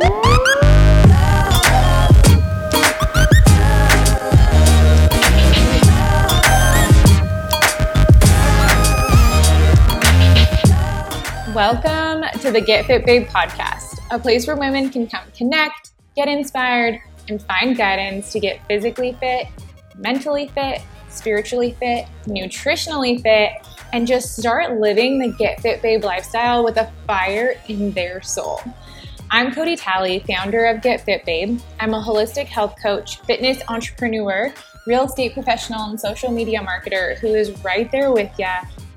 Welcome to the Get Fit Babe podcast, a place where women can come connect, get inspired, and find guidance to get physically fit, mentally fit, spiritually fit, nutritionally fit, and just start living the Get Fit Babe lifestyle with a fire in their soul. I'm Cody Talley, founder of Get Fit Babe. I'm a holistic health coach, fitness entrepreneur, real estate professional, and social media marketer who is right there with you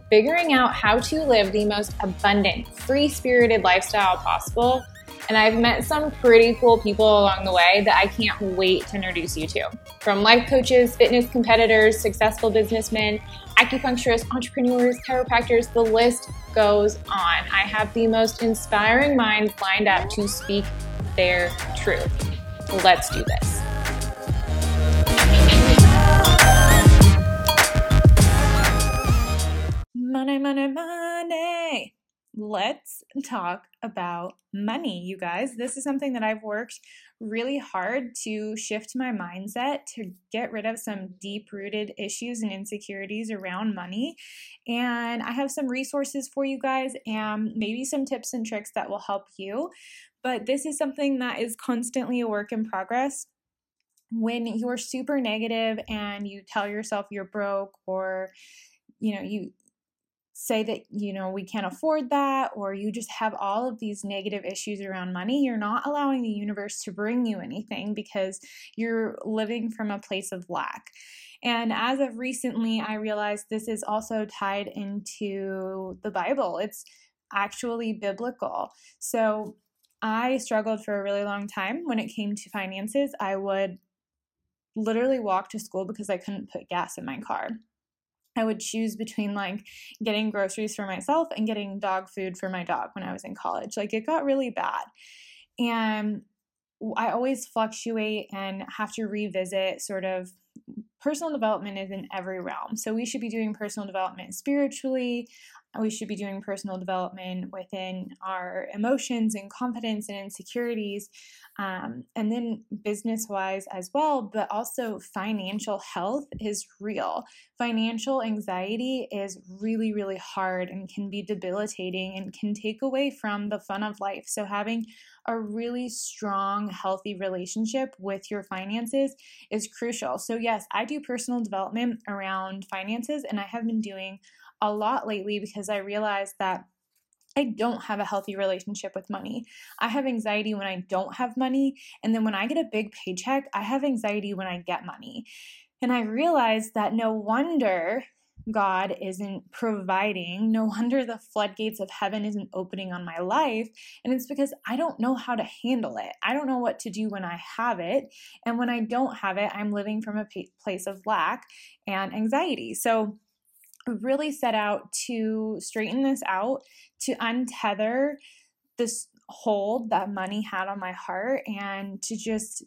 figuring out how to live the most abundant, free spirited lifestyle possible. And I've met some pretty cool people along the way that I can't wait to introduce you to. From life coaches, fitness competitors, successful businessmen, acupuncturists, entrepreneurs, chiropractors, the list goes on. I have the most inspiring minds lined up to speak their truth. Let's do this. Money, money, money. Let's talk about money, you guys. This is something that I've worked really hard to shift my mindset to get rid of some deep rooted issues and insecurities around money. And I have some resources for you guys and maybe some tips and tricks that will help you. But this is something that is constantly a work in progress when you're super negative and you tell yourself you're broke or you know you say that you know we can't afford that or you just have all of these negative issues around money you're not allowing the universe to bring you anything because you're living from a place of lack. And as of recently i realized this is also tied into the bible. It's actually biblical. So i struggled for a really long time when it came to finances. I would literally walk to school because i couldn't put gas in my car I would choose between like getting groceries for myself and getting dog food for my dog when I was in college. Like it got really bad. And I always fluctuate and have to revisit sort of personal development is in every realm. So we should be doing personal development spiritually. We should be doing personal development within our emotions and confidence and insecurities um, and then business wise as well, but also financial health is real. Financial anxiety is really, really hard and can be debilitating and can take away from the fun of life. So, having a really strong, healthy relationship with your finances is crucial. So, yes, I do personal development around finances, and I have been doing a lot lately because I realized that I don't have a healthy relationship with money. I have anxiety when I don't have money. And then when I get a big paycheck, I have anxiety when I get money. And I realized that no wonder God isn't providing, no wonder the floodgates of heaven isn't opening on my life. And it's because I don't know how to handle it. I don't know what to do when I have it. And when I don't have it, I'm living from a place of lack and anxiety. So, really set out to straighten this out, to untether this hold that money had on my heart, and to just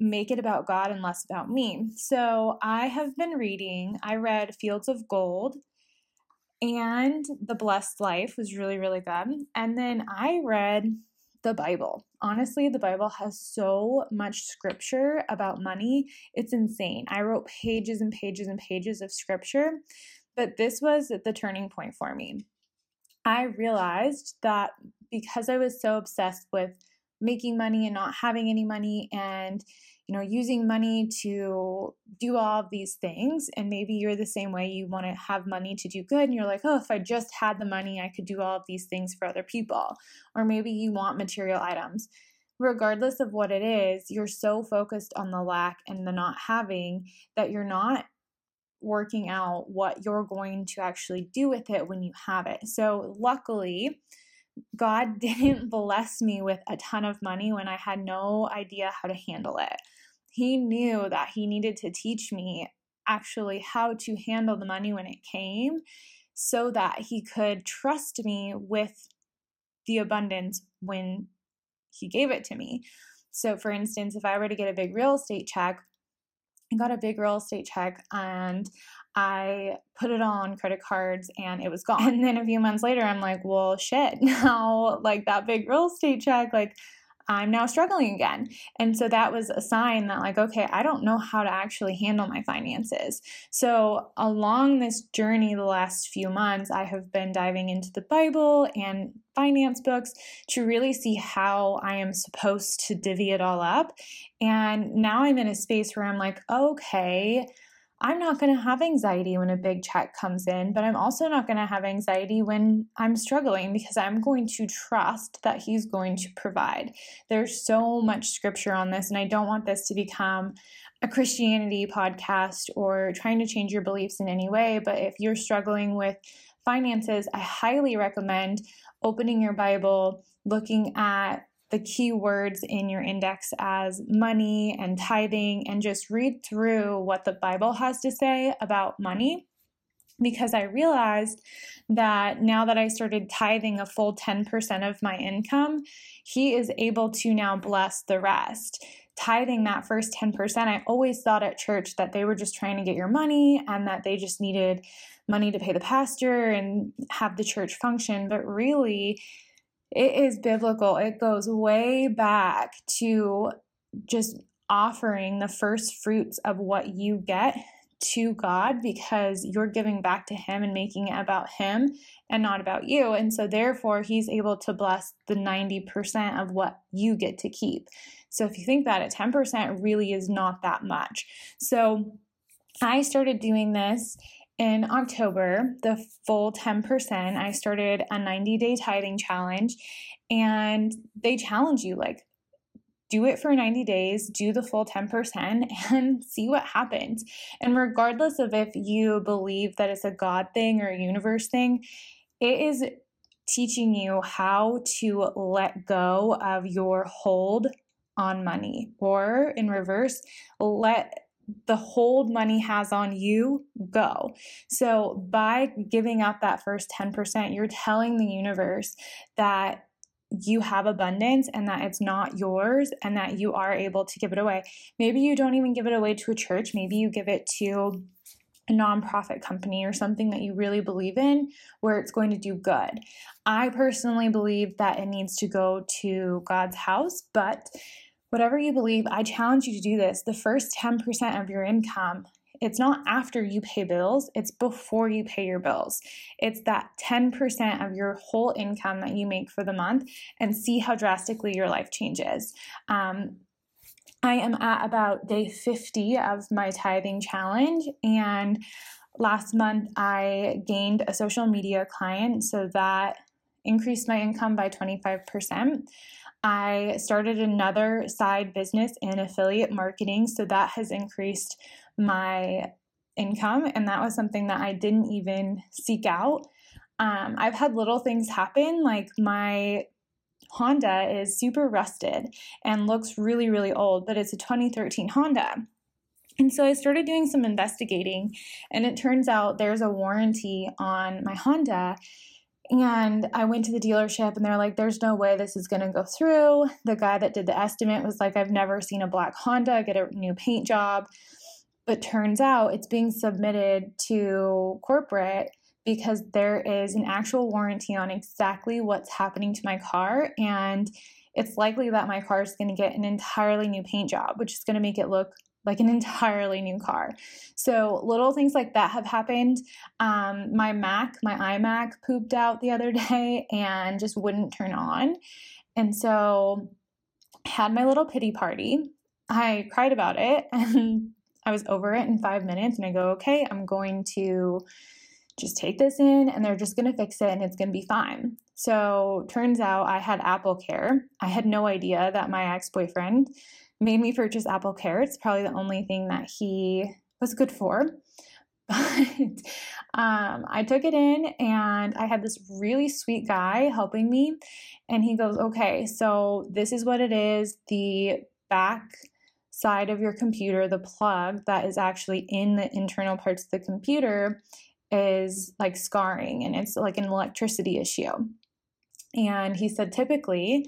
make it about God and less about me. So I have been reading, I read Fields of Gold and The Blessed Life was really, really good. And then I read the Bible. Honestly, the Bible has so much scripture about money. It's insane. I wrote pages and pages and pages of scripture. But this was the turning point for me. I realized that because I was so obsessed with making money and not having any money and you know using money to do all of these things and maybe you're the same way you want to have money to do good and you're like oh if i just had the money i could do all of these things for other people or maybe you want material items regardless of what it is you're so focused on the lack and the not having that you're not working out what you're going to actually do with it when you have it. So, luckily, God didn't bless me with a ton of money when I had no idea how to handle it. He knew that He needed to teach me actually how to handle the money when it came so that He could trust me with the abundance when He gave it to me. So, for instance, if I were to get a big real estate check, I got a big real estate check and I put it on credit cards and it was gone. And then a few months later, I'm like, well, shit, now like that big real estate check, like I'm now struggling again. And so that was a sign that, like, okay, I don't know how to actually handle my finances. So, along this journey, the last few months, I have been diving into the Bible and finance books to really see how I am supposed to divvy it all up. And now I'm in a space where I'm like, okay, I'm not going to have anxiety when a big check comes in, but I'm also not going to have anxiety when I'm struggling because I'm going to trust that He's going to provide. There's so much scripture on this, and I don't want this to become a Christianity podcast or trying to change your beliefs in any way. But if you're struggling with finances, I highly recommend opening your Bible, looking at the key words in your index as money and tithing and just read through what the Bible has to say about money because I realized that now that I started tithing a full 10% of my income, He is able to now bless the rest. Tithing that first 10%, I always thought at church that they were just trying to get your money and that they just needed money to pay the pastor and have the church function. But really, it is biblical. It goes way back to just offering the first fruits of what you get to God because you're giving back to Him and making it about Him and not about you. And so, therefore, He's able to bless the 90% of what you get to keep. So, if you think about it, 10% really is not that much. So, I started doing this in October, the full 10%, I started a 90 day tithing challenge and they challenge you like, do it for 90 days, do the full 10%, and see what happens. And regardless of if you believe that it's a God thing or a universe thing, it is teaching you how to let go of your hold on money, or in reverse, let the hold money has on you go. So, by giving up that first 10%, you're telling the universe that you have abundance and that it's not yours and that you are able to give it away. Maybe you don't even give it away to a church, maybe you give it to a nonprofit company or something that you really believe in where it's going to do good. I personally believe that it needs to go to God's house, but whatever you believe, I challenge you to do this. The first 10% of your income, it's not after you pay bills, it's before you pay your bills. It's that 10% of your whole income that you make for the month and see how drastically your life changes. Um, I am at about day 50 of my tithing challenge, and last month I gained a social media client, so that increased my income by 25%. I started another side business in affiliate marketing, so that has increased my income, and that was something that I didn't even seek out. Um, I've had little things happen, like my Honda is super rusted and looks really, really old, but it's a 2013 Honda. And so I started doing some investigating, and it turns out there's a warranty on my Honda and I went to the dealership and they're like, there's no way this is going to go through. The guy that did the estimate was like, I've never seen a black Honda get a new paint job. But turns out it's being submitted to corporate because there is an actual warranty on exactly what's happening to my car. And it's likely that my car is going to get an entirely new paint job, which is going to make it look like an entirely new car. So little things like that have happened. Um, my Mac, my iMac pooped out the other day and just wouldn't turn on. And so I had my little pity party. I cried about it and I was over it in five minutes. And I go, okay, I'm going to just take this in and they're just going to fix it and it's going to be fine. So turns out I had Apple Care. I had no idea that my ex boyfriend made me purchase Apple Care. It's probably the only thing that he was good for. But um, I took it in and I had this really sweet guy helping me. And he goes, Okay, so this is what it is. The back side of your computer, the plug that is actually in the internal parts of the computer, is like scarring and it's like an electricity issue. And he said, typically,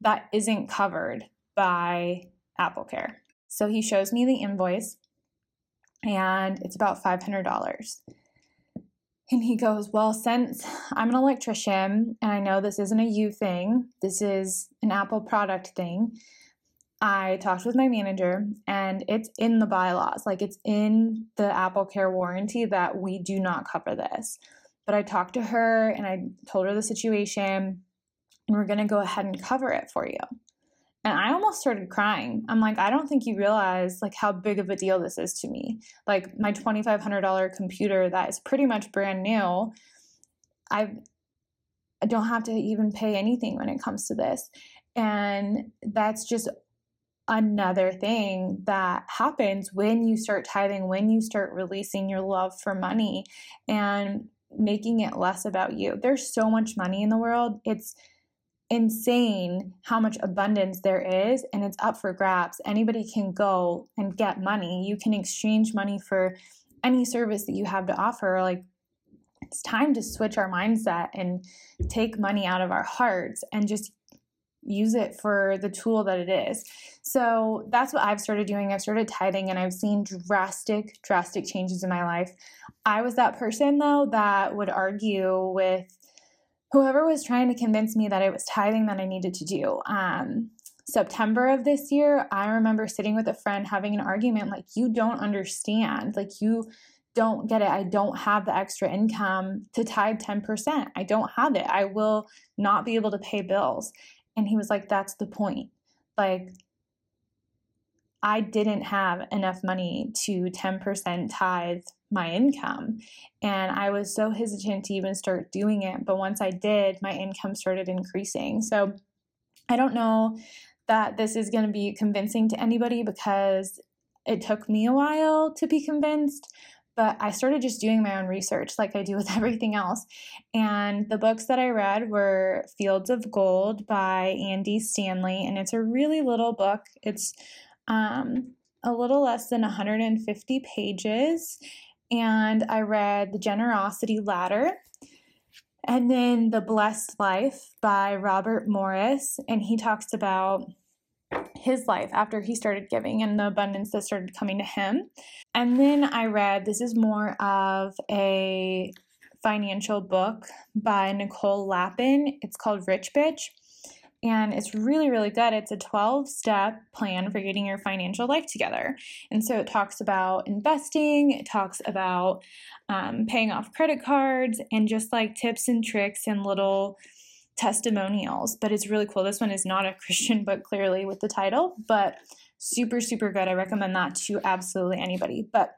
that isn't covered by Apple Care. So he shows me the invoice and it's about $500. And he goes, Well, since I'm an electrician and I know this isn't a you thing, this is an Apple product thing, I talked with my manager and it's in the bylaws, like it's in the Apple Care warranty that we do not cover this. But I talked to her and I told her the situation and we're going to go ahead and cover it for you. And I almost started crying. I'm like, I don't think you realize like how big of a deal this is to me. Like my $2500 computer that is pretty much brand new. I I don't have to even pay anything when it comes to this. And that's just another thing that happens when you start tithing, when you start releasing your love for money and making it less about you. There's so much money in the world. It's insane how much abundance there is, and it's up for grabs. Anybody can go and get money. You can exchange money for any service that you have to offer. Like, it's time to switch our mindset and take money out of our hearts and just use it for the tool that it is. So that's what I've started doing. I've started tithing and I've seen drastic, drastic changes in my life. I was that person though that would argue with whoever was trying to convince me that it was tithing that I needed to do. Um, September of this year, I remember sitting with a friend having an argument like, you don't understand. Like, you don't get it. I don't have the extra income to tithe 10%. I don't have it. I will not be able to pay bills. And he was like, That's the point. Like, I didn't have enough money to 10% tithe my income. And I was so hesitant to even start doing it. But once I did, my income started increasing. So I don't know that this is going to be convincing to anybody because it took me a while to be convinced. But I started just doing my own research like I do with everything else. And the books that I read were Fields of Gold by Andy Stanley. And it's a really little book. It's um, a little less than 150 pages. And I read The Generosity Ladder and then The Blessed Life by Robert Morris. And he talks about his life after he started giving and the abundance that started coming to him. And then I read this is more of a financial book by Nicole Lapin. It's called Rich Bitch. And it's really, really good. It's a 12 step plan for getting your financial life together. And so it talks about investing, it talks about um, paying off credit cards, and just like tips and tricks and little testimonials, but it's really cool. This one is not a Christian book, clearly, with the title, but super, super good. I recommend that to absolutely anybody. But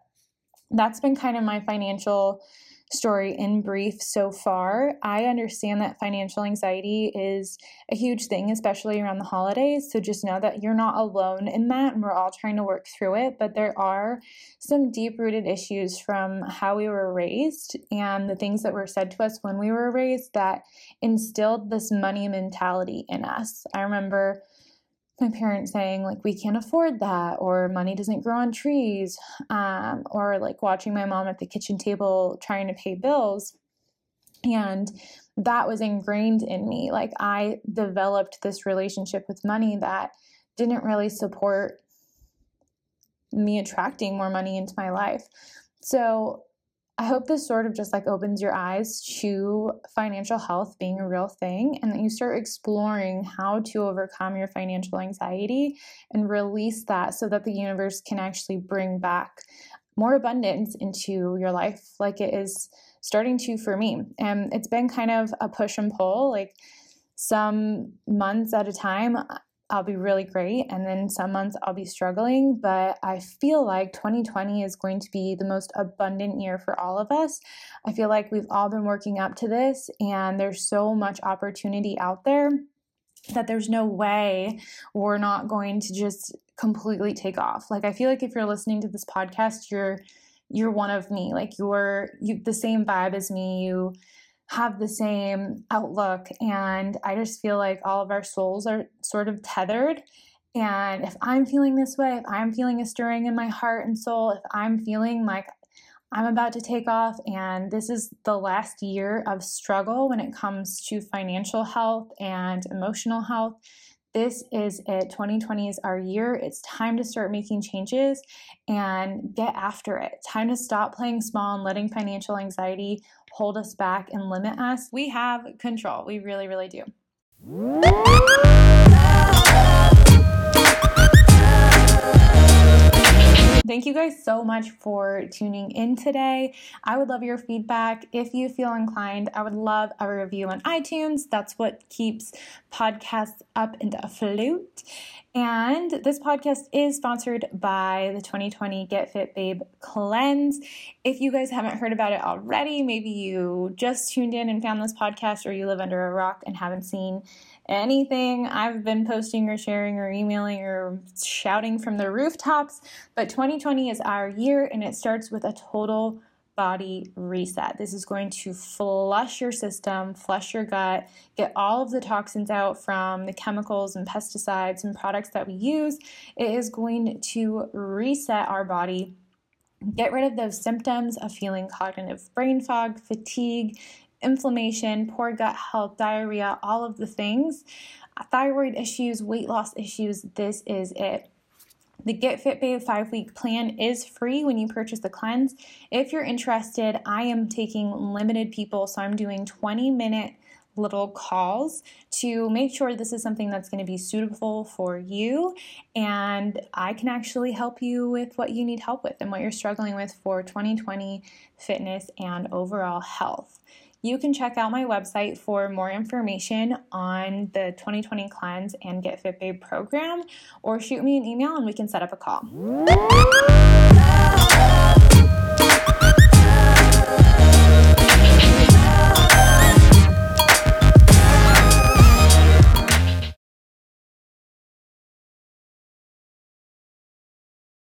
that's been kind of my financial story in brief so far. I understand that financial anxiety is a huge thing, especially around the holidays. So just know that you're not alone in that, and we're all trying to work through it. But there are some deep rooted issues from how we were raised and the things that were said to us when we were raised that instilled this money mentality in us. I remember my parents saying like we can't afford that or money doesn't grow on trees um, or like watching my mom at the kitchen table trying to pay bills. And that was ingrained in me. Like i developed this relationship with money that didn't really support me attracting more money into my life. So I hope this sort of just like opens your eyes to financial health being a real thing and that you start exploring how to overcome your financial anxiety and release that so that the universe can actually bring back more abundance into your life like it is starting to for me. And it's been kind of a push and pull like some months at a time I'll be really great. And then some months I'll be struggling. But I feel like 2020 is going to be the most abundant year for all of us. I feel like we've all been working up to this, and there's so much opportunity out there that there's no way we're not going to just completely take off. Like I feel like if you're listening to this podcast, you're you're one of me. Like you're you the same vibe as me. You have the same outlook. And I just feel like all of our souls are sort of tethered. And if I'm feeling this way, if I'm feeling a stirring in my heart and soul, if I'm feeling like I'm about to take off, and this is the last year of struggle when it comes to financial health and emotional health. This is it. 2020 is our year. It's time to start making changes and get after it. Time to stop playing small and letting financial anxiety hold us back and limit us. We have control. We really, really do. Thank you guys so much for tuning in today. I would love your feedback. If you feel inclined, I would love a review on iTunes. That's what keeps podcasts up and afloat. And this podcast is sponsored by the 2020 Get Fit Babe Cleanse. If you guys haven't heard about it already, maybe you just tuned in and found this podcast, or you live under a rock and haven't seen anything I've been posting or sharing or emailing or shouting from the rooftops. But 2020 is our year and it starts with a total body reset. This is going to flush your system, flush your gut, get all of the toxins out from the chemicals and pesticides and products that we use. It is going to reset our body. Get rid of those symptoms of feeling cognitive brain fog, fatigue, inflammation, poor gut health, diarrhea, all of the things, thyroid issues, weight loss issues, this is it. The Get Fit Babe five week plan is free when you purchase the cleanse. If you're interested, I am taking limited people, so I'm doing 20 minute little calls to make sure this is something that's going to be suitable for you and I can actually help you with what you need help with and what you're struggling with for 2020 fitness and overall health you can check out my website for more information on the 2020 Cleanse and Get Fit Babe program, or shoot me an email and we can set up a call.